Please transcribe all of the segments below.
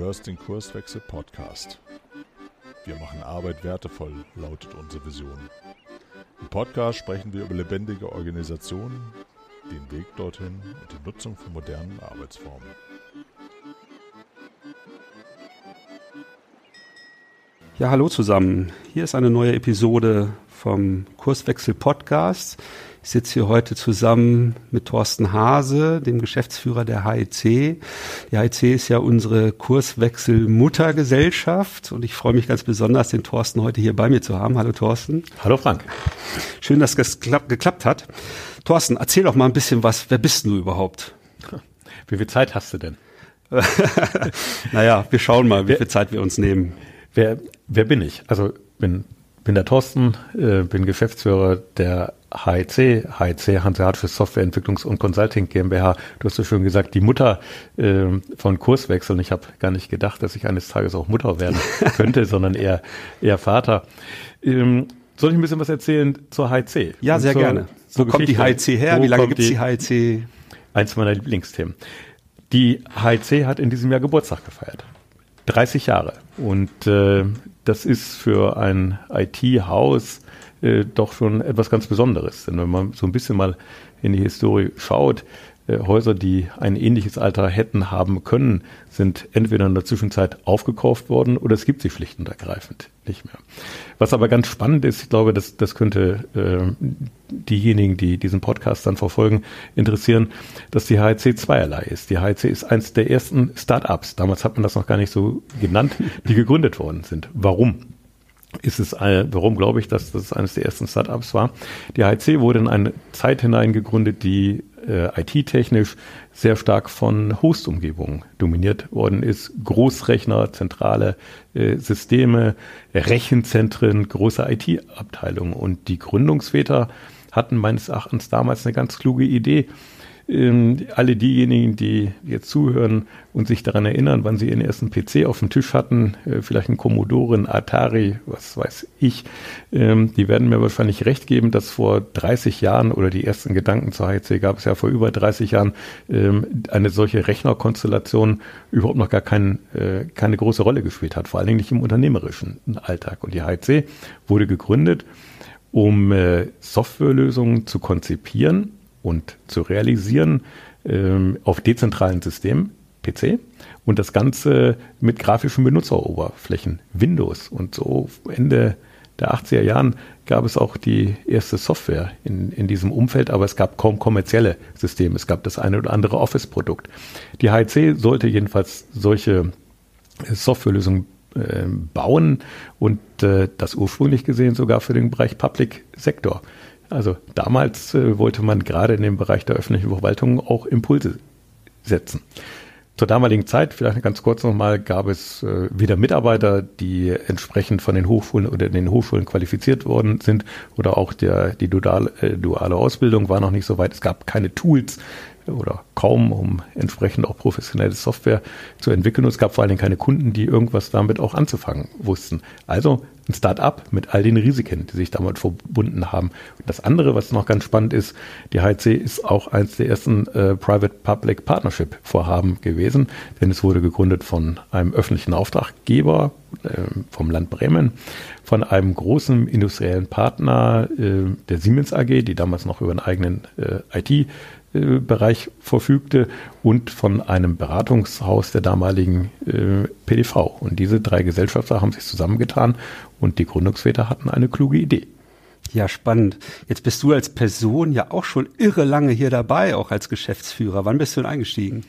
hörst den Kurswechsel Podcast. Wir machen Arbeit wertevoll, lautet unsere Vision. Im Podcast sprechen wir über lebendige Organisationen, den Weg dorthin und die Nutzung von modernen Arbeitsformen. Ja, hallo zusammen. Hier ist eine neue Episode vom Kurswechsel Podcast. Ich sitze hier heute zusammen mit Thorsten Hase, dem Geschäftsführer der HEC. Die HEC ist ja unsere Kurswechsel-Muttergesellschaft und ich freue mich ganz besonders, den Thorsten heute hier bei mir zu haben. Hallo Thorsten. Hallo Frank. Schön, dass das geklappt hat. Thorsten, erzähl doch mal ein bisschen was. Wer bist du überhaupt? Wie viel Zeit hast du denn? naja, wir schauen mal, wie viel Zeit wir uns nehmen. Wer, wer bin ich? Also bin bin der Thorsten, äh, bin Geschäftsführer der HEC, HEC Hanseatische Softwareentwicklungs- und Consulting GmbH. Du hast so schön gesagt, die Mutter äh, von Kurswechseln. Ich habe gar nicht gedacht, dass ich eines Tages auch Mutter werden könnte, sondern eher, eher Vater. Ähm, soll ich ein bisschen was erzählen zur HEC? Ja, sehr zur, gerne. Wo kommt die HEC her? Wie lange gibt es die HEC? Eins meiner Lieblingsthemen. Die HEC hat in diesem Jahr Geburtstag gefeiert. 30 Jahre. Und äh, das ist für ein IT-Haus äh, doch schon etwas ganz Besonderes. Denn wenn man so ein bisschen mal in die Historie schaut, äh, Häuser, die ein ähnliches Alter hätten haben können, sind entweder in der Zwischenzeit aufgekauft worden oder es gibt sie schlicht und ergreifend nicht mehr. Was aber ganz spannend ist, ich glaube, das, das könnte äh, diejenigen, die diesen Podcast dann verfolgen, interessieren, dass die HEC zweierlei ist. Die HEC ist eins der ersten Start-ups, damals hat man das noch gar nicht so genannt, die gegründet worden sind. Warum? Ist es, warum glaube ich, dass das eines der ersten Startups war? Die HEC wurde in eine Zeit hinein gegründet, die äh, IT-technisch sehr stark von Host-Umgebungen dominiert worden ist. Großrechner, zentrale äh, Systeme, Rechenzentren, große IT-Abteilungen. Und die Gründungsväter hatten meines Erachtens damals eine ganz kluge Idee, ähm, alle diejenigen, die jetzt zuhören und sich daran erinnern, wann sie ihren ersten PC auf dem Tisch hatten, äh, vielleicht ein Commodore, ein Atari, was weiß ich, ähm, die werden mir wahrscheinlich recht geben, dass vor 30 Jahren oder die ersten Gedanken zur HC gab es ja vor über 30 Jahren, ähm, eine solche Rechnerkonstellation überhaupt noch gar kein, äh, keine große Rolle gespielt hat, vor allen Dingen nicht im unternehmerischen Alltag. Und die HC wurde gegründet, um äh, Softwarelösungen zu konzipieren, und zu realisieren ähm, auf dezentralen Systemen, PC, und das Ganze mit grafischen Benutzeroberflächen, Windows. Und so Ende der 80er Jahren gab es auch die erste Software in, in diesem Umfeld, aber es gab kaum kommerzielle Systeme. Es gab das eine oder andere Office-Produkt. Die HEC sollte jedenfalls solche Softwarelösungen äh, bauen und äh, das ursprünglich gesehen sogar für den Bereich Public Sector. Also damals äh, wollte man gerade in dem Bereich der öffentlichen Verwaltung auch Impulse setzen. Zur damaligen Zeit, vielleicht ganz kurz nochmal, gab es äh, wieder Mitarbeiter, die entsprechend von den Hochschulen oder den Hochschulen qualifiziert worden sind oder auch der, die duale, äh, duale Ausbildung war noch nicht so weit. Es gab keine Tools, oder kaum, um entsprechend auch professionelle Software zu entwickeln. Und es gab vor allen Dingen keine Kunden, die irgendwas damit auch anzufangen wussten. Also ein Start-up mit all den Risiken, die sich damit verbunden haben. Und das andere, was noch ganz spannend ist, die HC ist auch eines der ersten äh, Private-Public Partnership-Vorhaben gewesen, denn es wurde gegründet von einem öffentlichen Auftraggeber, äh, vom Land Bremen, von einem großen industriellen Partner, äh, der Siemens AG, die damals noch über einen eigenen äh, IT Bereich verfügte und von einem Beratungshaus der damaligen äh, PDV. Und diese drei Gesellschafter haben sich zusammengetan und die Gründungsväter hatten eine kluge Idee. Ja, spannend. Jetzt bist du als Person ja auch schon irre lange hier dabei, auch als Geschäftsführer. Wann bist du denn eingestiegen?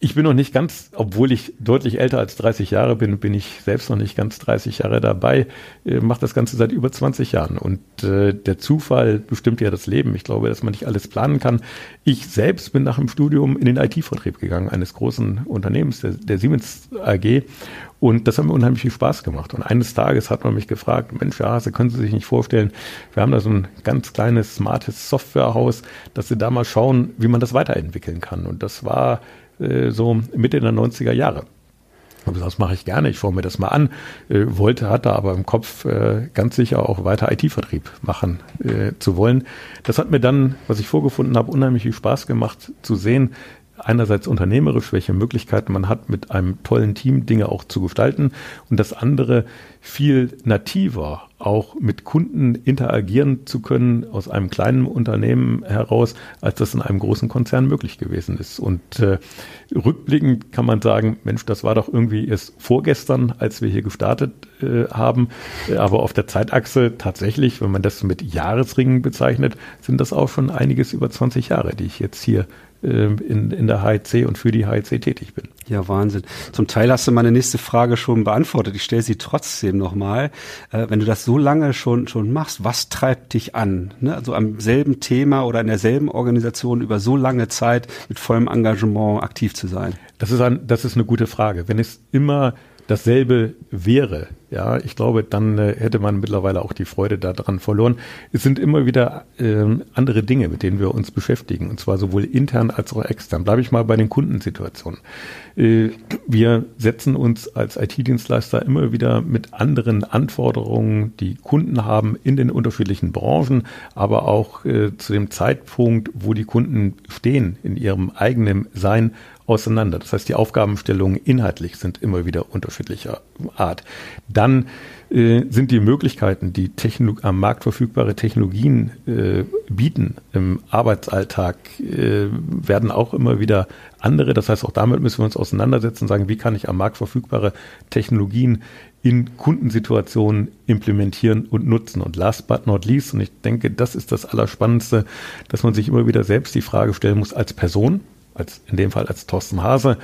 Ich bin noch nicht ganz, obwohl ich deutlich älter als 30 Jahre bin, bin ich selbst noch nicht ganz 30 Jahre dabei, äh, mache das Ganze seit über 20 Jahren. Und äh, der Zufall bestimmt ja das Leben. Ich glaube, dass man nicht alles planen kann. Ich selbst bin nach dem Studium in den IT-Vertrieb gegangen, eines großen Unternehmens, der, der Siemens AG. Und das hat mir unheimlich viel Spaß gemacht. Und eines Tages hat man mich gefragt, Mensch, ja, Sie können Sie sich nicht vorstellen, wir haben da so ein ganz kleines, smartes Softwarehaus, dass Sie da mal schauen, wie man das weiterentwickeln kann. Und das war äh, so Mitte der 90er Jahre. Aber das mache ich gerne, ich schaue mir das mal an. Äh, wollte, hatte aber im Kopf äh, ganz sicher auch weiter IT-Vertrieb machen äh, zu wollen. Das hat mir dann, was ich vorgefunden habe, unheimlich viel Spaß gemacht zu sehen, einerseits unternehmerisch, welche Möglichkeiten man hat, mit einem tollen Team Dinge auch zu gestalten und das andere viel nativer auch mit Kunden interagieren zu können aus einem kleinen Unternehmen heraus, als das in einem großen Konzern möglich gewesen ist. Und äh, rückblickend kann man sagen, Mensch, das war doch irgendwie erst vorgestern, als wir hier gestartet äh, haben. Aber auf der Zeitachse tatsächlich, wenn man das mit Jahresringen bezeichnet, sind das auch schon einiges über 20 Jahre, die ich jetzt hier in, in der HIC und für die HIC tätig bin. Ja, Wahnsinn. Zum Teil hast du meine nächste Frage schon beantwortet. Ich stelle sie trotzdem nochmal. Äh, wenn du das so lange schon, schon machst, was treibt dich an? Ne? Also am selben Thema oder in derselben Organisation über so lange Zeit mit vollem Engagement aktiv zu sein? Das ist, ein, das ist eine gute Frage. Wenn es immer dasselbe wäre, ja, ich glaube, dann äh, hätte man mittlerweile auch die Freude daran verloren. Es sind immer wieder ähm, andere Dinge, mit denen wir uns beschäftigen, und zwar sowohl intern als auch extern. Bleibe ich mal bei den Kundensituationen. Äh, wir setzen uns als IT-Dienstleister immer wieder mit anderen Anforderungen, die Kunden haben in den unterschiedlichen Branchen, aber auch äh, zu dem Zeitpunkt, wo die Kunden stehen in ihrem eigenen Sein auseinander. Das heißt, die Aufgabenstellungen inhaltlich sind immer wieder unterschiedlicher Art. Dann äh, sind die Möglichkeiten, die Techno am Markt verfügbare Technologien äh, bieten im Arbeitsalltag, äh, werden auch immer wieder andere. Das heißt, auch damit müssen wir uns auseinandersetzen und sagen, wie kann ich am Markt verfügbare Technologien in Kundensituationen implementieren und nutzen. Und last but not least, und ich denke, das ist das Allerspannendste, dass man sich immer wieder selbst die Frage stellen muss als Person, als in dem Fall als Thorsten Hase,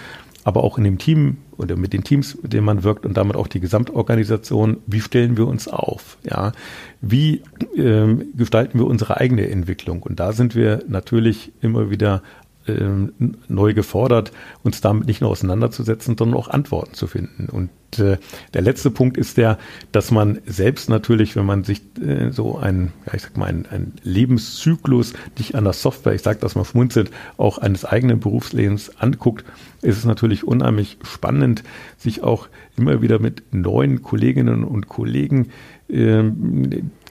aber auch in dem Team oder mit den Teams, mit denen man wirkt und damit auch die Gesamtorganisation, wie stellen wir uns auf? Ja, wie ähm, gestalten wir unsere eigene Entwicklung? Und da sind wir natürlich immer wieder ähm, neu gefordert, uns damit nicht nur auseinanderzusetzen, sondern auch Antworten zu finden. Und äh, der letzte Punkt ist der, dass man selbst natürlich, wenn man sich äh, so ein, ja, ich sag mal, ein, ein Lebenszyklus nicht an der Software, ich sage das mal schmunzelt, auch eines eigenen Berufslebens anguckt, ist es natürlich unheimlich spannend, sich auch immer wieder mit neuen Kolleginnen und Kollegen äh,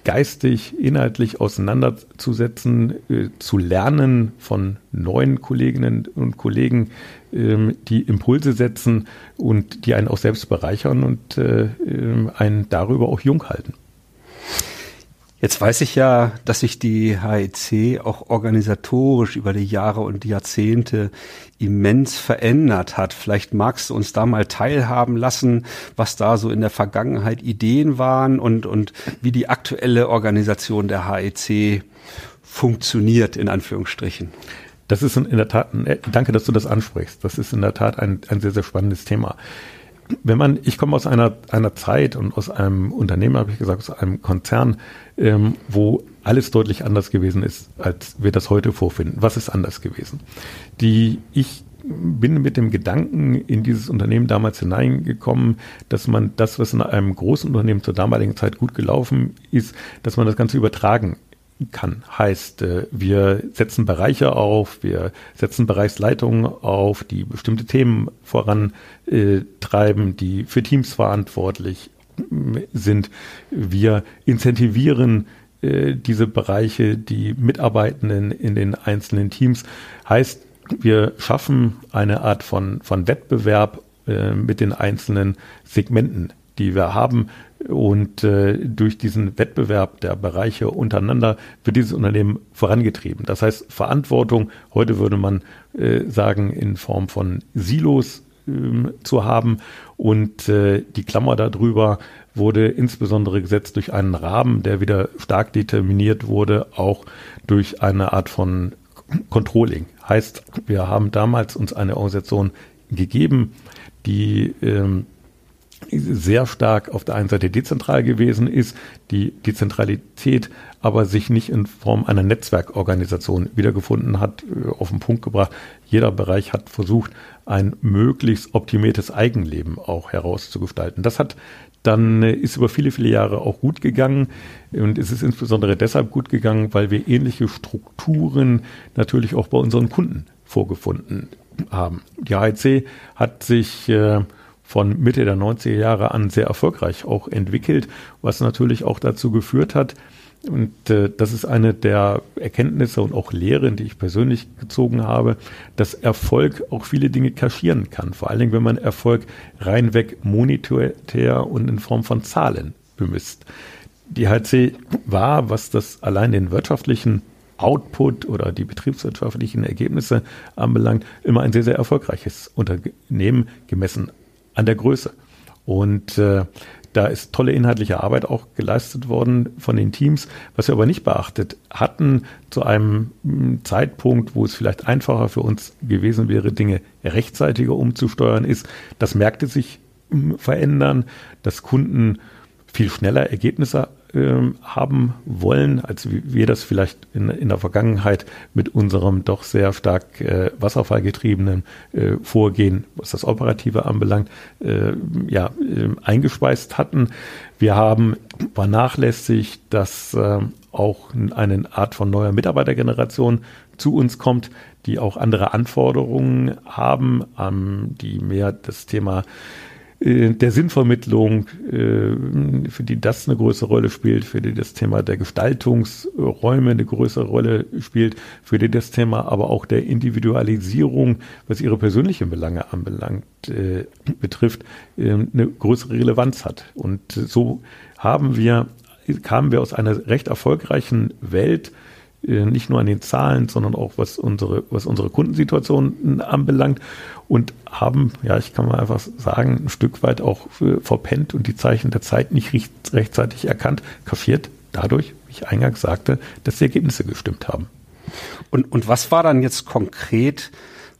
geistig, inhaltlich auseinanderzusetzen, äh, zu lernen von neuen Kolleginnen und Kollegen, ähm, die Impulse setzen und die einen auch selbst bereichern und äh, ähm, einen darüber auch jung halten. Jetzt weiß ich ja, dass sich die HEC auch organisatorisch über die Jahre und Jahrzehnte immens verändert hat. Vielleicht magst du uns da mal teilhaben lassen, was da so in der Vergangenheit Ideen waren und, und wie die aktuelle Organisation der HEC funktioniert, in Anführungsstrichen. Das ist in der Tat, danke, dass du das ansprichst. Das ist in der Tat ein, ein sehr, sehr spannendes Thema wenn man, ich komme aus einer, einer Zeit und aus einem Unternehmen, habe ich gesagt, aus einem Konzern, ähm, wo alles deutlich anders gewesen ist, als wir das heute vorfinden. Was ist anders gewesen? Die, ich bin mit dem Gedanken in dieses Unternehmen damals hineingekommen, dass man das, was in einem großen Unternehmen zur damaligen Zeit gut gelaufen ist, dass man das Ganze übertragen kann. Heißt, äh, wir setzen Bereiche auf, wir setzen Bereichsleitungen auf, die bestimmte Themen vorantreiben, die für Teams verantwortlich sind. Wir incentivieren äh, diese Bereiche, die Mitarbeitenden in den einzelnen Teams. Heißt, wir schaffen eine Art von, von Wettbewerb äh, mit den einzelnen Segmenten, die wir haben und äh, durch diesen Wettbewerb der Bereiche untereinander wird dieses Unternehmen vorangetrieben. Das heißt, Verantwortung, heute würde man äh, sagen, in Form von Silos äh, zu haben. Und äh, die Klammer darüber wurde insbesondere gesetzt durch einen Rahmen, der wieder stark determiniert wurde, auch durch eine Art von Controlling. Heißt, wir haben damals uns eine Organisation gegeben, die ähm, sehr stark auf der einen Seite dezentral gewesen ist, die Dezentralität aber sich nicht in Form einer Netzwerkorganisation wiedergefunden hat, äh, auf den Punkt gebracht. Jeder Bereich hat versucht, ein möglichst optimiertes Eigenleben auch herauszugestalten. Das hat dann äh, ist über viele, viele Jahre auch gut gegangen. Und es ist insbesondere deshalb gut gegangen, weil wir ähnliche Strukturen natürlich auch bei unseren Kunden vorgefunden haben. Die HEC hat sich äh, von Mitte der 90er Jahre an sehr erfolgreich auch entwickelt, was natürlich auch dazu geführt hat, Und äh, das ist eine der Erkenntnisse und auch Lehren, die ich persönlich gezogen habe, dass Erfolg auch viele Dinge kaschieren kann. Vor allen Dingen, wenn man Erfolg reinweg monetär und in Form von Zahlen bemisst. Die HC war, was das allein den wirtschaftlichen Output oder die betriebswirtschaftlichen Ergebnisse anbelangt, immer ein sehr, sehr erfolgreiches Unternehmen gemessen an der Größe. Und äh, da ist tolle inhaltliche Arbeit auch geleistet worden von den Teams. Was wir aber nicht beachtet hatten zu einem hm, Zeitpunkt, wo es vielleicht einfacher für uns gewesen wäre, Dinge rechtzeitiger umzusteuern, ist, dass Märkte sich hm, verändern, dass Kunden viel schneller Ergebnisse ähm, haben wollen, als wir das vielleicht in, in, der Vergangenheit mit unserem doch sehr stark äh, wasserfallgetriebenen äh, Vorgehen, was das Operative anbelangt, äh, ja, äh, eingespeist hatten. Wir haben vernachlässigt, dass äh, auch eine Art von neuer Mitarbeitergeneration zu uns kommt, die auch andere Anforderungen haben, ähm, die mehr das Thema der Sinnvermittlung, äh, für die das eine größere Rolle spielt, für die das Thema der Gestaltungsräume eine größere Rolle spielt, für die das Thema aber auch der Individualisierung, was ihre persönlichen Belange anbelangt, äh, betrifft, eine größere Relevanz hat. Und so haben wir, kamen wir aus einer recht erfolgreichen Welt, nicht nur an den Zahlen, sondern auch was unsere, was unsere Kundensituation anbelangt und haben, ja, ich kann mal einfach sagen, ein Stück weit auch äh, verpennt und die Zeichen der Zeit nicht rechtzeitig erkannt, kaschiert dadurch, wie ich eingangs sagte, dass die Ergebnisse gestimmt haben. Und, und was war dann jetzt konkret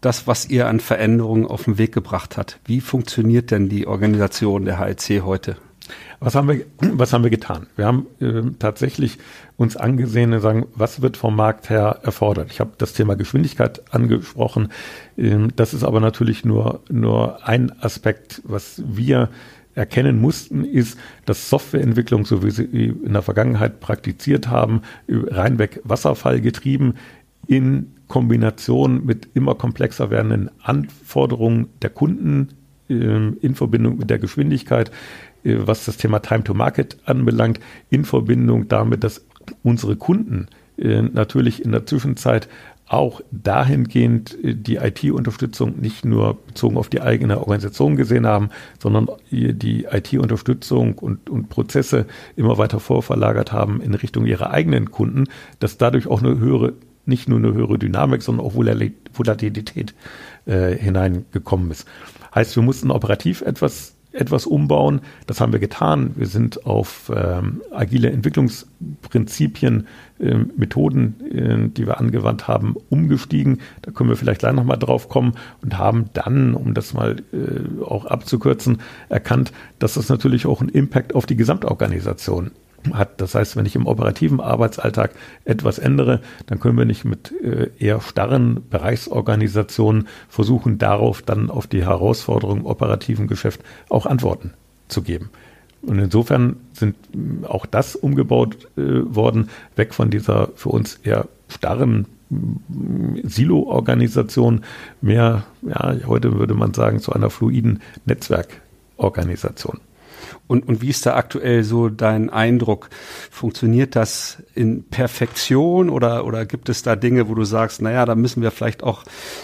das, was ihr an Veränderungen auf den Weg gebracht hat? Wie funktioniert denn die Organisation der HLC heute? Was haben wir, was haben wir getan? Wir haben äh, tatsächlich uns angesehen und sagen, was wird vom Markt her erfordert? Ich habe das Thema Geschwindigkeit angesprochen. Ähm, das ist aber natürlich nur, nur ein Aspekt, was wir erkennen mussten, ist, dass Softwareentwicklung, so wie sie in der Vergangenheit praktiziert haben, reinweg Wasserfall getrieben, in Kombination mit immer komplexer werdenden Anforderungen der Kunden ähm, in Verbindung mit der Geschwindigkeit was das Thema Time to Market anbelangt, in Verbindung damit, dass unsere Kunden äh, natürlich in der Zwischenzeit auch dahingehend äh, die IT-Unterstützung nicht nur bezogen auf die eigene Organisation gesehen haben, sondern die IT-Unterstützung und, und Prozesse immer weiter vorverlagert haben in Richtung ihrer eigenen Kunden, dass dadurch auch eine höhere, nicht nur eine höhere Dynamik, sondern auch Volatilität äh, hineingekommen ist. Heißt, wir mussten operativ etwas etwas umbauen. Das haben wir getan. Wir sind auf ähm, agile Entwicklungsprinzipien, äh, Methoden, äh, die wir angewandt haben, umgestiegen. Da können wir vielleicht gleich nochmal drauf kommen und haben dann, um das mal äh, auch abzukürzen, erkannt, dass das natürlich auch einen Impact auf die Gesamtorganisation hat. Das heißt, wenn ich im operativen Arbeitsalltag etwas ändere, dann können wir nicht mit äh, eher starren Bereichsorganisationen versuchen, darauf dann auf die Herausforderungen im operativen Geschäft auch Antworten zu geben. Und insofern sind mm, auch das umgebaut äh, worden, weg von dieser für uns eher starren mm, Silo-Organisation, mehr, ja, heute würde man sagen, zu einer fluiden Netzwerkorganisation. Und, und wie ist da aktuell so dein Eindruck? Funktioniert das in Perfektion oder, oder gibt es da Dinge, wo du sagst, naja, da müssen wir vielleicht auch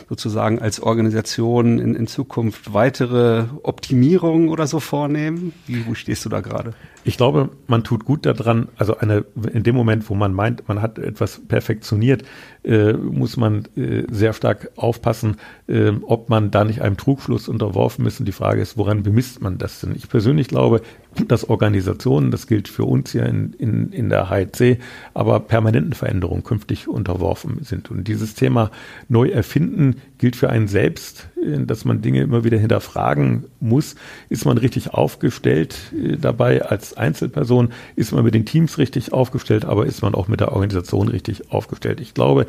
sozusagen als Organisation in, in Zukunft weitere Optimierungen oder so vornehmen? Wie, wo stehst du da gerade? Ich glaube, man tut gut daran, also eine, in dem Moment, wo man meint, man hat etwas perfektioniert, äh, muss man äh, sehr stark aufpassen, äh, ob man da nicht einem Trugschluss unterworfen ist. Und die Frage ist, woran bemisst man das denn? Ich persönlich glaube, dass Organisationen, das gilt für uns hier in, in, in der HEC, aber permanenten Veränderungen künftig unterworfen sind. Und dieses Thema neu erfinden gilt für einen selbst, äh, dass man Dinge immer wieder hinterfragen muss. Ist man richtig aufgestellt äh, dabei als Einzelperson? Ist man mit den Teams richtig aufgestellt? Aber ist man auch mit der Organisation richtig aufgestellt? Ich glaube,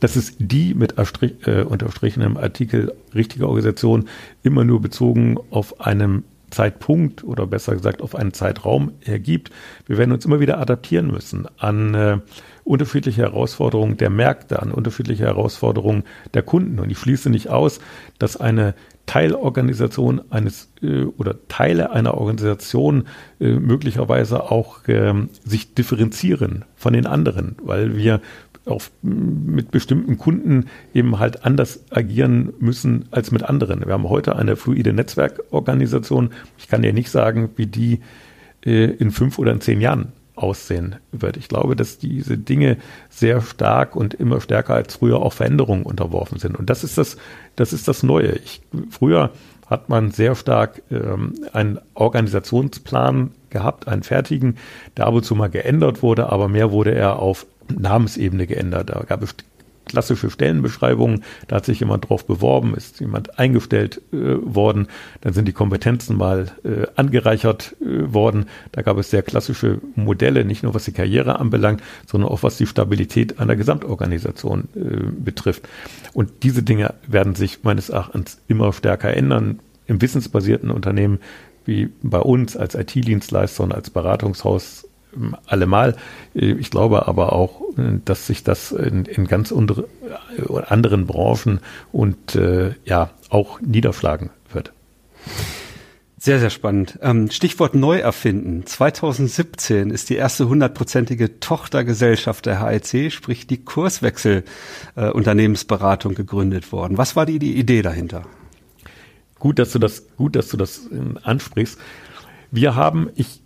dass es die mit äh, unterstrichenem Artikel richtige Organisation immer nur bezogen auf einem Zeitpunkt oder besser gesagt auf einen Zeitraum ergibt. Wir werden uns immer wieder adaptieren müssen an äh, unterschiedliche Herausforderungen der Märkte, an unterschiedliche Herausforderungen der Kunden. Und ich schließe nicht aus, dass eine Teilorganisation eines äh, oder Teile einer Organisation äh, möglicherweise auch äh, sich differenzieren von den anderen, weil wir auf, mit bestimmten Kunden eben halt anders agieren müssen als mit anderen. Wir haben heute eine fluide Netzwerkorganisation. Ich kann dir nicht sagen, wie die äh, in fünf oder in zehn Jahren aussehen wird. Ich glaube, dass diese Dinge sehr stark und immer stärker als früher auch Veränderungen unterworfen sind. Und das ist das, das ist das Neue. Ich, früher hat man sehr stark ähm, einen Organisationsplan gehabt, einen fertigen, der ab und zu mal geändert wurde, aber mehr wurde er auf Namensebene geändert. Da gab es klassische Stellenbeschreibungen, da hat sich jemand drauf beworben, ist jemand eingestellt äh, worden, dann sind die Kompetenzen mal äh, angereichert äh, worden. Da gab es sehr klassische Modelle, nicht nur was die Karriere anbelangt, sondern auch was die Stabilität einer Gesamtorganisation äh, betrifft. Und diese Dinge werden sich meines Erachtens immer stärker ändern. Im wissensbasierten Unternehmen wie bei uns als IT-Dienstleister und als Beratungshaus allemal. Ich glaube aber auch, dass sich das in, in ganz unter, anderen Branchen und äh, ja auch niederschlagen wird. Sehr, sehr spannend. Ähm, Stichwort neu erfinden. 2017 ist die erste hundertprozentige Tochtergesellschaft der HEC, sprich die Kurswechsel äh, Unternehmensberatung gegründet worden. Was war die, die Idee dahinter? Gut, dass du das, gut, dass du das ähm, ansprichst. Wir haben, ich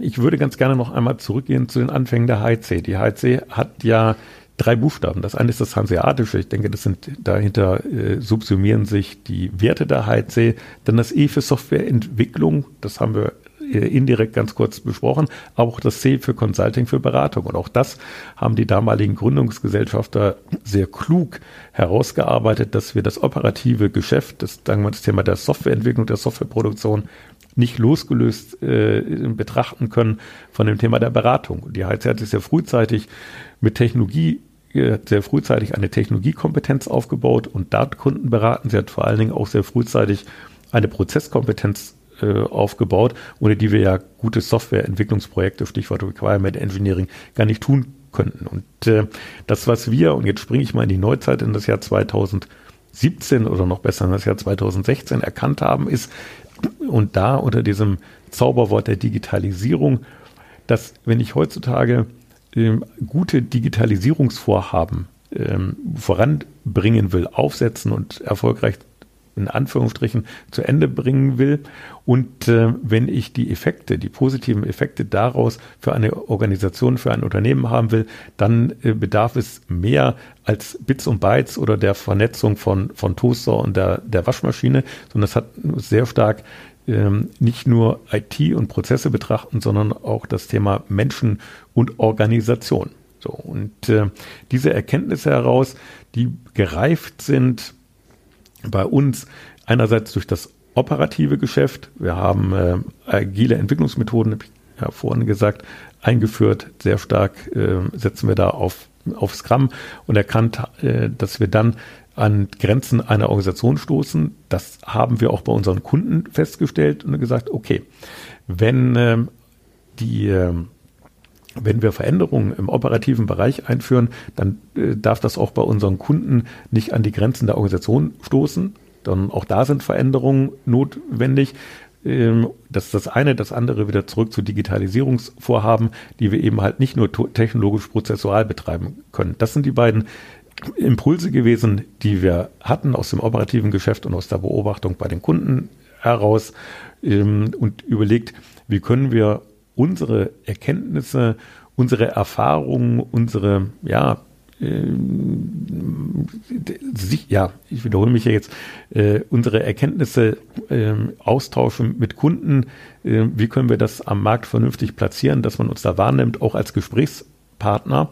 ich würde ganz gerne noch einmal zurückgehen zu den Anfängen der HEC. Die HEC hat ja drei Buchstaben. Das eine ist das Hanseatische. Ich denke, das sind dahinter äh, subsumieren sich die Werte der HEC. Dann das E für Softwareentwicklung. Das haben wir indirekt ganz kurz besprochen. Auch das C für Consulting für Beratung. Und auch das haben die damaligen Gründungsgesellschafter sehr klug herausgearbeitet, dass wir das operative Geschäft, das, sagen wir, das Thema der Softwareentwicklung, der Softwareproduktion nicht losgelöst äh, betrachten können von dem Thema der Beratung. Die HZ hat sich sehr frühzeitig mit Technologie äh, sehr frühzeitig eine Technologiekompetenz aufgebaut und dort Kunden beraten. Sie hat vor allen Dingen auch sehr frühzeitig eine Prozesskompetenz äh, aufgebaut, ohne die wir ja gute Softwareentwicklungsprojekte, Stichwort Requirement Engineering, gar nicht tun könnten. Und äh, das, was wir, und jetzt springe ich mal in die Neuzeit, in das Jahr 2017 oder noch besser in das Jahr 2016 erkannt haben, ist, und da unter diesem Zauberwort der Digitalisierung, dass wenn ich heutzutage ähm, gute Digitalisierungsvorhaben ähm, voranbringen will, aufsetzen und erfolgreich in Anführungsstrichen zu Ende bringen will. Und äh, wenn ich die Effekte, die positiven Effekte daraus für eine Organisation, für ein Unternehmen haben will, dann äh, bedarf es mehr als Bits und Bytes oder der Vernetzung von, von Toaster und der, der Waschmaschine, sondern es hat sehr stark ähm, nicht nur IT und Prozesse betrachten, sondern auch das Thema Menschen und Organisation. So, und äh, diese Erkenntnisse heraus, die gereift sind, bei uns einerseits durch das operative Geschäft. Wir haben äh, agile Entwicklungsmethoden, habe ich ja vorhin gesagt, eingeführt. Sehr stark äh, setzen wir da auf, auf Scrum und erkannt, äh, dass wir dann an Grenzen einer Organisation stoßen. Das haben wir auch bei unseren Kunden festgestellt und gesagt, okay, wenn äh, die äh, wenn wir Veränderungen im operativen Bereich einführen, dann äh, darf das auch bei unseren Kunden nicht an die Grenzen der Organisation stoßen. Dann auch da sind Veränderungen notwendig. Ähm, das ist das eine, das andere wieder zurück zu Digitalisierungsvorhaben, die wir eben halt nicht nur technologisch prozessual betreiben können. Das sind die beiden Impulse gewesen, die wir hatten aus dem operativen Geschäft und aus der Beobachtung bei den Kunden heraus ähm, und überlegt, wie können wir unsere Erkenntnisse, unsere Erfahrungen, unsere, ja, äh, ja, ich wiederhole mich ja jetzt, äh, unsere Erkenntnisse äh, austauschen mit Kunden. Äh, wie können wir das am Markt vernünftig platzieren, dass man uns da wahrnimmt, auch als Gesprächspartner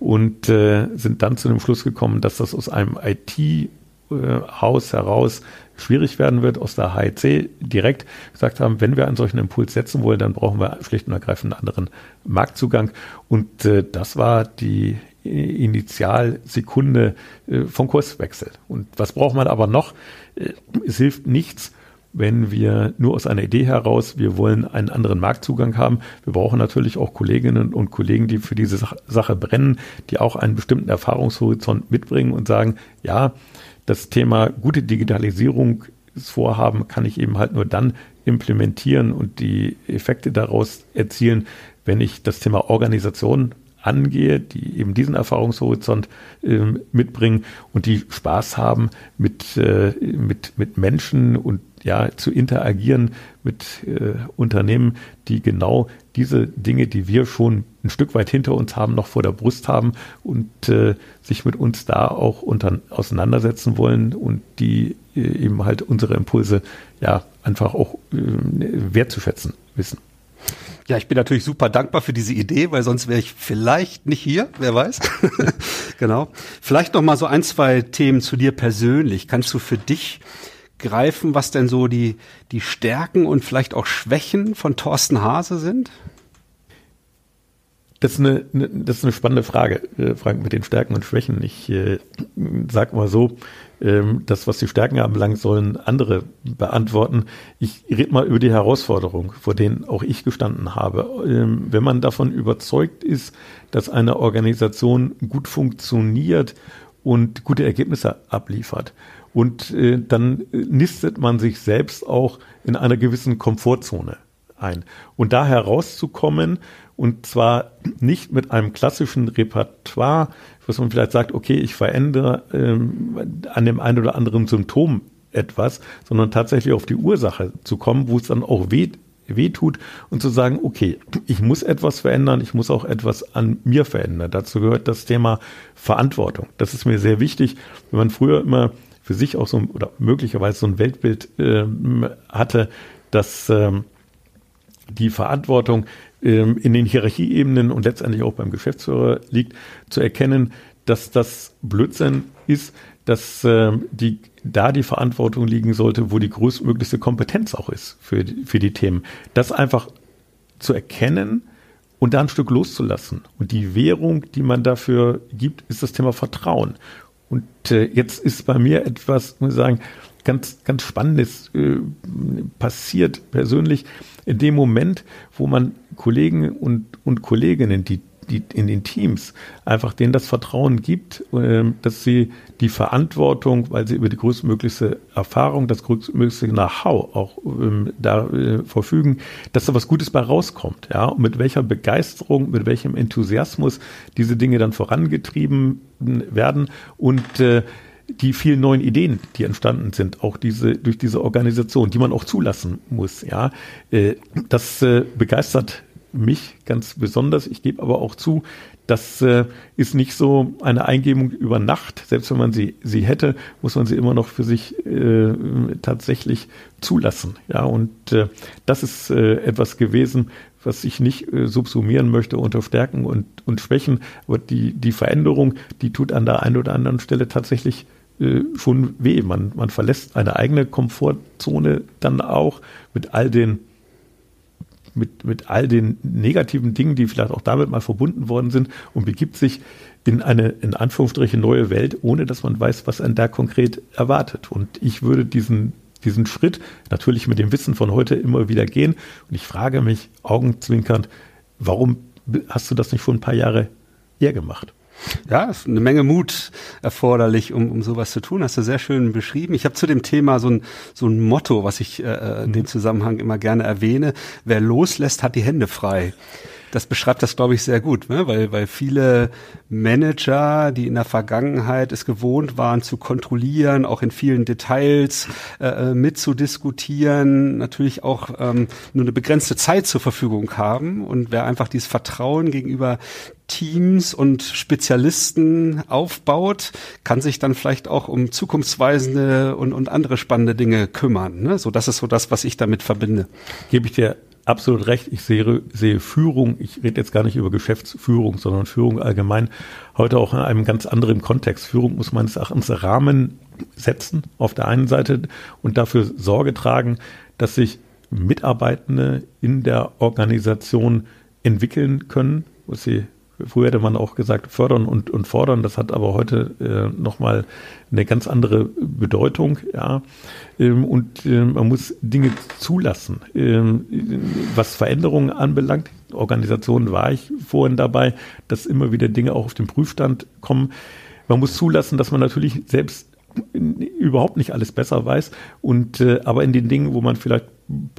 und äh, sind dann zu dem Schluss gekommen, dass das aus einem IT Haus heraus schwierig werden wird, aus der HEC direkt gesagt haben, wenn wir einen solchen Impuls setzen wollen, dann brauchen wir schlicht und ergreifend einen anderen Marktzugang. Und äh, das war die Initialsekunde äh, vom Kurswechsel. Und was braucht man aber noch? Äh, es hilft nichts, wenn wir nur aus einer Idee heraus, wir wollen einen anderen Marktzugang haben. Wir brauchen natürlich auch Kolleginnen und Kollegen, die für diese Sache brennen, die auch einen bestimmten Erfahrungshorizont mitbringen und sagen, ja, das Thema gute Digitalisierung Vorhaben kann ich eben halt nur dann implementieren und die Effekte daraus erzielen, wenn ich das Thema Organisation angehe, die eben diesen Erfahrungshorizont äh, mitbringen und die Spaß haben, mit, äh, mit, mit Menschen und ja, zu interagieren mit äh, Unternehmen, die genau diese Dinge, die wir schon ein Stück weit hinter uns haben, noch vor der Brust haben und äh, sich mit uns da auch unter, auseinandersetzen wollen und die äh, eben halt unsere Impulse ja einfach auch äh, wertzuschätzen wissen. Ja, ich bin natürlich super dankbar für diese Idee, weil sonst wäre ich vielleicht nicht hier, wer weiß. genau. Vielleicht noch mal so ein, zwei Themen zu dir persönlich. Kannst du für dich greifen, was denn so die, die Stärken und vielleicht auch Schwächen von Thorsten Hase sind? Das ist eine, das ist eine spannende Frage, äh, Frank, mit den Stärken und Schwächen. Ich äh, sag mal so, ähm, das, was die Stärken anbelangt, sollen andere beantworten. Ich rede mal über die Herausforderung, vor denen auch ich gestanden habe. Ähm, wenn man davon überzeugt ist, dass eine Organisation gut funktioniert und gute Ergebnisse abliefert, und äh, dann nistet man sich selbst auch in einer gewissen Komfortzone ein. Und da herauszukommen, und zwar nicht mit einem klassischen Repertoire, was man vielleicht sagt, okay, ich verändere ähm, an dem einen oder anderen Symptom etwas, sondern tatsächlich auf die Ursache zu kommen, wo es dann auch weh, weh und zu sagen, okay, ich muss etwas verändern, ich muss auch etwas an mir verändern. Dazu gehört das Thema Verantwortung. Das ist mir sehr wichtig. Wenn man früher immer für sich auch so oder möglicherweise so ein Weltbild äh, hatte, dass ähm, die Verantwortung ähm, in den Hierarchieebenen und letztendlich auch beim Geschäftsführer liegt, zu erkennen, dass das Blödsinn ist, dass äh, die, da die Verantwortung liegen sollte, wo die größtmöglichste Kompetenz auch ist für, für die Themen. Das einfach zu erkennen und da ein Stück loszulassen. Und die Währung, die man dafür gibt, ist das Thema Vertrauen. Und äh, jetzt ist bei mir etwas, muss ich sagen, ganz, ganz Spannendes äh, passiert persönlich in dem Moment, wo man Kollegen und, und Kolleginnen, die, die in den Teams, einfach denen das Vertrauen gibt, äh, dass sie die Verantwortung, weil sie über die größtmöglichste Erfahrung, das größtmöglichste Know-how auch ähm, da äh, verfügen, dass da was Gutes bei rauskommt. Ja, und mit welcher Begeisterung, mit welchem Enthusiasmus diese Dinge dann vorangetrieben werden und äh, die vielen neuen Ideen, die entstanden sind, auch diese durch diese Organisation, die man auch zulassen muss. Ja, äh, das äh, begeistert mich ganz besonders. Ich gebe aber auch zu, das äh, ist nicht so eine Eingebung über Nacht. Selbst wenn man sie, sie hätte, muss man sie immer noch für sich äh, tatsächlich zulassen. Ja, und äh, das ist äh, etwas gewesen, was ich nicht äh, subsumieren möchte unter Stärken und, und Schwächen. Aber die, die Veränderung, die tut an der einen oder anderen Stelle tatsächlich äh, schon weh. Man, man verlässt eine eigene Komfortzone dann auch mit all den mit, mit all den negativen Dingen, die vielleicht auch damit mal verbunden worden sind und begibt sich in eine, in Anführungsstrichen, neue Welt, ohne dass man weiß, was einen da konkret erwartet. Und ich würde diesen, diesen Schritt natürlich mit dem Wissen von heute immer wieder gehen. Und ich frage mich augenzwinkernd, warum hast du das nicht schon ein paar Jahre eher gemacht? Ja, ist eine Menge Mut erforderlich, um, um sowas zu tun. Hast du sehr schön beschrieben. Ich habe zu dem Thema so ein, so ein Motto, was ich äh, in dem Zusammenhang immer gerne erwähne. Wer loslässt, hat die Hände frei das beschreibt das, glaube ich, sehr gut, ne? weil, weil viele Manager, die in der Vergangenheit es gewohnt waren, zu kontrollieren, auch in vielen Details äh, äh, mitzudiskutieren, natürlich auch ähm, nur eine begrenzte Zeit zur Verfügung haben. Und wer einfach dieses Vertrauen gegenüber Teams und Spezialisten aufbaut, kann sich dann vielleicht auch um zukunftsweisende und, und andere spannende Dinge kümmern. Ne? So, das ist so das, was ich damit verbinde. Gebe ich dir absolut recht. Ich sehe, sehe Führung, ich rede jetzt gar nicht über Geschäftsführung, sondern Führung allgemein, heute auch in einem ganz anderen Kontext. Führung muss meines Erachtens Rahmen setzen auf der einen Seite und dafür Sorge tragen, dass sich Mitarbeitende in der Organisation entwickeln können, was sie Früher hätte man auch gesagt, fördern und, und fordern. Das hat aber heute äh, nochmal eine ganz andere Bedeutung. Ja. Ähm, und äh, man muss Dinge zulassen. Ähm, was Veränderungen anbelangt, Organisationen war ich vorhin dabei, dass immer wieder Dinge auch auf den Prüfstand kommen. Man muss zulassen, dass man natürlich selbst überhaupt nicht alles besser weiß und äh, aber in den Dingen, wo man vielleicht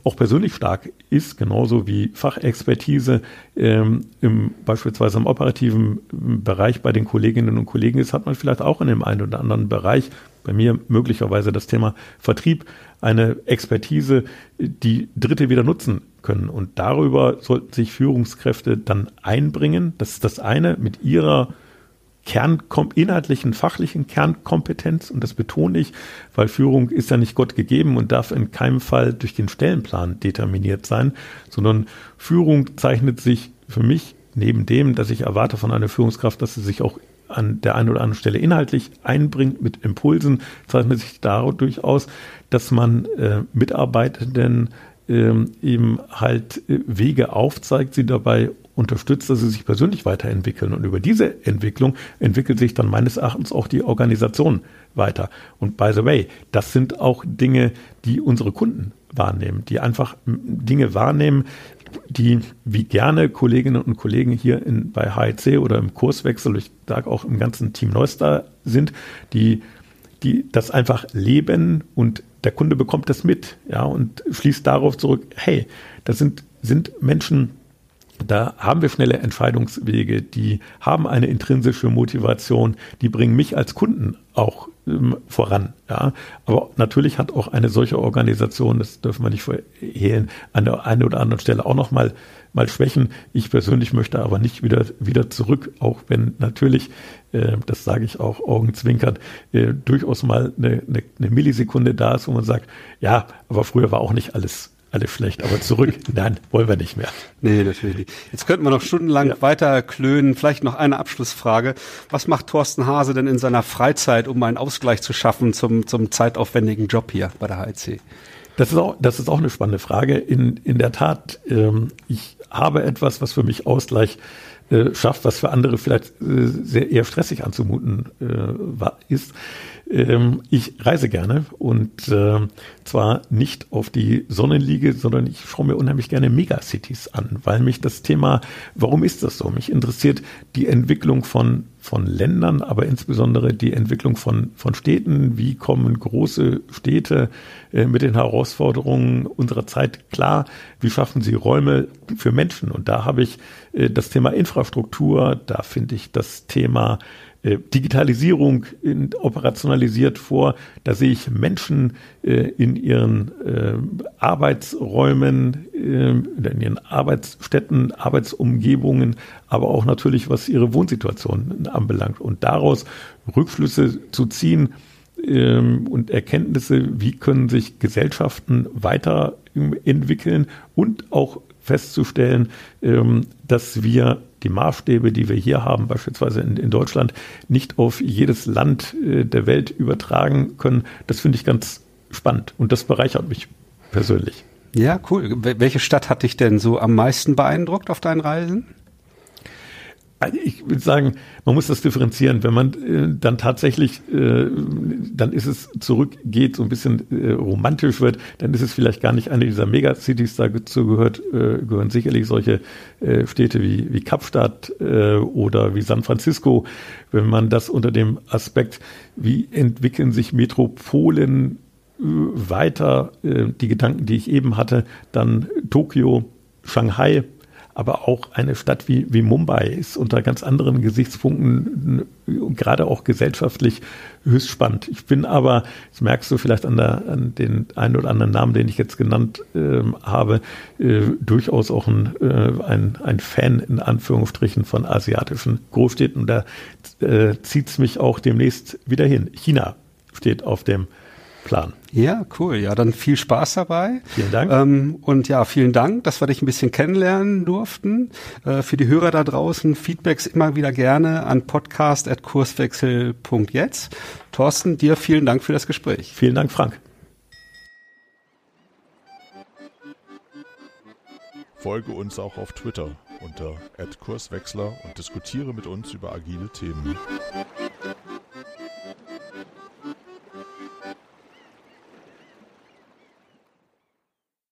auch persönlich stark ist, genauso wie Fachexpertise ähm, im, beispielsweise im operativen Bereich bei den Kolleginnen und Kollegen ist, hat man vielleicht auch in dem einen oder anderen Bereich, bei mir möglicherweise das Thema Vertrieb, eine Expertise, die Dritte wieder nutzen können. Und darüber sollten sich Führungskräfte dann einbringen. Das ist das eine mit ihrer Kern, inhaltlichen, fachlichen Kernkompetenz. Und das betone ich, weil Führung ist ja nicht Gott gegeben und darf in keinem Fall durch den Stellenplan determiniert sein, sondern Führung zeichnet sich für mich neben dem, dass ich erwarte von einer Führungskraft, dass sie sich auch an der einen oder anderen Stelle inhaltlich einbringt mit Impulsen, zeichnet sich dadurch aus, dass man äh, Mitarbeitenden ähm, eben halt äh, Wege aufzeigt, sie dabei unterstützt, dass sie sich persönlich weiterentwickeln. Und über diese Entwicklung entwickelt sich dann meines Erachtens auch die Organisation weiter. Und by the way, das sind auch Dinge, die unsere Kunden wahrnehmen, die einfach Dinge wahrnehmen, die wie gerne Kolleginnen und Kollegen hier in, bei HEC oder im Kurswechsel, ich sage auch im ganzen Team Neustar sind, die, die das einfach leben und der Kunde bekommt das mit, ja, und schließt darauf zurück, hey, das sind, sind Menschen, da haben wir schnelle Entscheidungswege, die haben eine intrinsische Motivation, die bringen mich als Kunden auch ähm, voran. Ja. Aber natürlich hat auch eine solche Organisation, das dürfen wir nicht verhehlen, an der einen oder anderen Stelle auch nochmal mal Schwächen. Ich persönlich möchte aber nicht wieder, wieder zurück, auch wenn natürlich, äh, das sage ich auch augenzwinkert, äh, durchaus mal eine, eine, eine Millisekunde da ist, wo man sagt, ja, aber früher war auch nicht alles alles schlecht, aber zurück, nein, wollen wir nicht mehr. Nee, natürlich nicht. Jetzt könnten wir noch stundenlang ja. weiter klönen. Vielleicht noch eine Abschlussfrage. Was macht Thorsten Hase denn in seiner Freizeit, um einen Ausgleich zu schaffen zum, zum zeitaufwendigen Job hier bei der HEC? Das ist auch, das ist auch eine spannende Frage. In, in der Tat, ähm, ich habe etwas, was für mich Ausgleich äh, schafft, was für andere vielleicht äh, sehr eher stressig anzumuten äh, ist. Ähm, ich reise gerne und äh, zwar nicht auf die Sonnenliege, sondern ich schaue mir unheimlich gerne Megacities an, weil mich das Thema, warum ist das so? Mich interessiert die Entwicklung von von Ländern, aber insbesondere die Entwicklung von, von Städten. Wie kommen große Städte äh, mit den Herausforderungen unserer Zeit klar? Wie schaffen sie Räume für Menschen? Und da habe ich das Thema Infrastruktur, da finde ich das Thema äh, Digitalisierung operationalisiert vor. Da sehe ich Menschen äh, in ihren äh, Arbeitsräumen, äh, in ihren Arbeitsstätten, Arbeitsumgebungen, aber auch natürlich, was ihre Wohnsituation anbelangt. Und daraus Rückschlüsse zu ziehen ähm, und Erkenntnisse, wie können sich Gesellschaften weiterentwickeln und auch festzustellen, ähm, dass wir die Maßstäbe, die wir hier haben, beispielsweise in, in Deutschland, nicht auf jedes Land äh, der Welt übertragen können. Das finde ich ganz spannend und das bereichert mich persönlich. Ja, cool. Welche Stadt hat dich denn so am meisten beeindruckt auf deinen Reisen? Also ich würde sagen, man muss das differenzieren. Wenn man äh, dann tatsächlich, äh, dann ist es zurückgeht, so ein bisschen äh, romantisch wird, dann ist es vielleicht gar nicht eine dieser Megacities. Dazu gehört, äh, gehören sicherlich solche äh, Städte wie, wie Kapstadt äh, oder wie San Francisco. Wenn man das unter dem Aspekt, wie entwickeln sich Metropolen weiter, die Gedanken, die ich eben hatte, dann Tokio, Shanghai, aber auch eine Stadt wie, wie Mumbai ist unter ganz anderen Gesichtspunkten, gerade auch gesellschaftlich, höchst spannend. Ich bin aber, das merkst du vielleicht an, der, an den einen oder anderen Namen, den ich jetzt genannt äh, habe, äh, durchaus auch ein, äh, ein, ein Fan in Anführungsstrichen von asiatischen Großstädten. Da äh, zieht es mich auch demnächst wieder hin. China steht auf dem Plan. Ja, cool. Ja, dann viel Spaß dabei. Vielen Dank. Ähm, und ja, vielen Dank, dass wir dich ein bisschen kennenlernen durften. Äh, für die Hörer da draußen, Feedbacks immer wieder gerne an podcast.kurswechsel.jetzt. Thorsten, dir vielen Dank für das Gespräch. Vielen Dank, Frank. Folge uns auch auf Twitter unter @kurswechsler und diskutiere mit uns über agile Themen.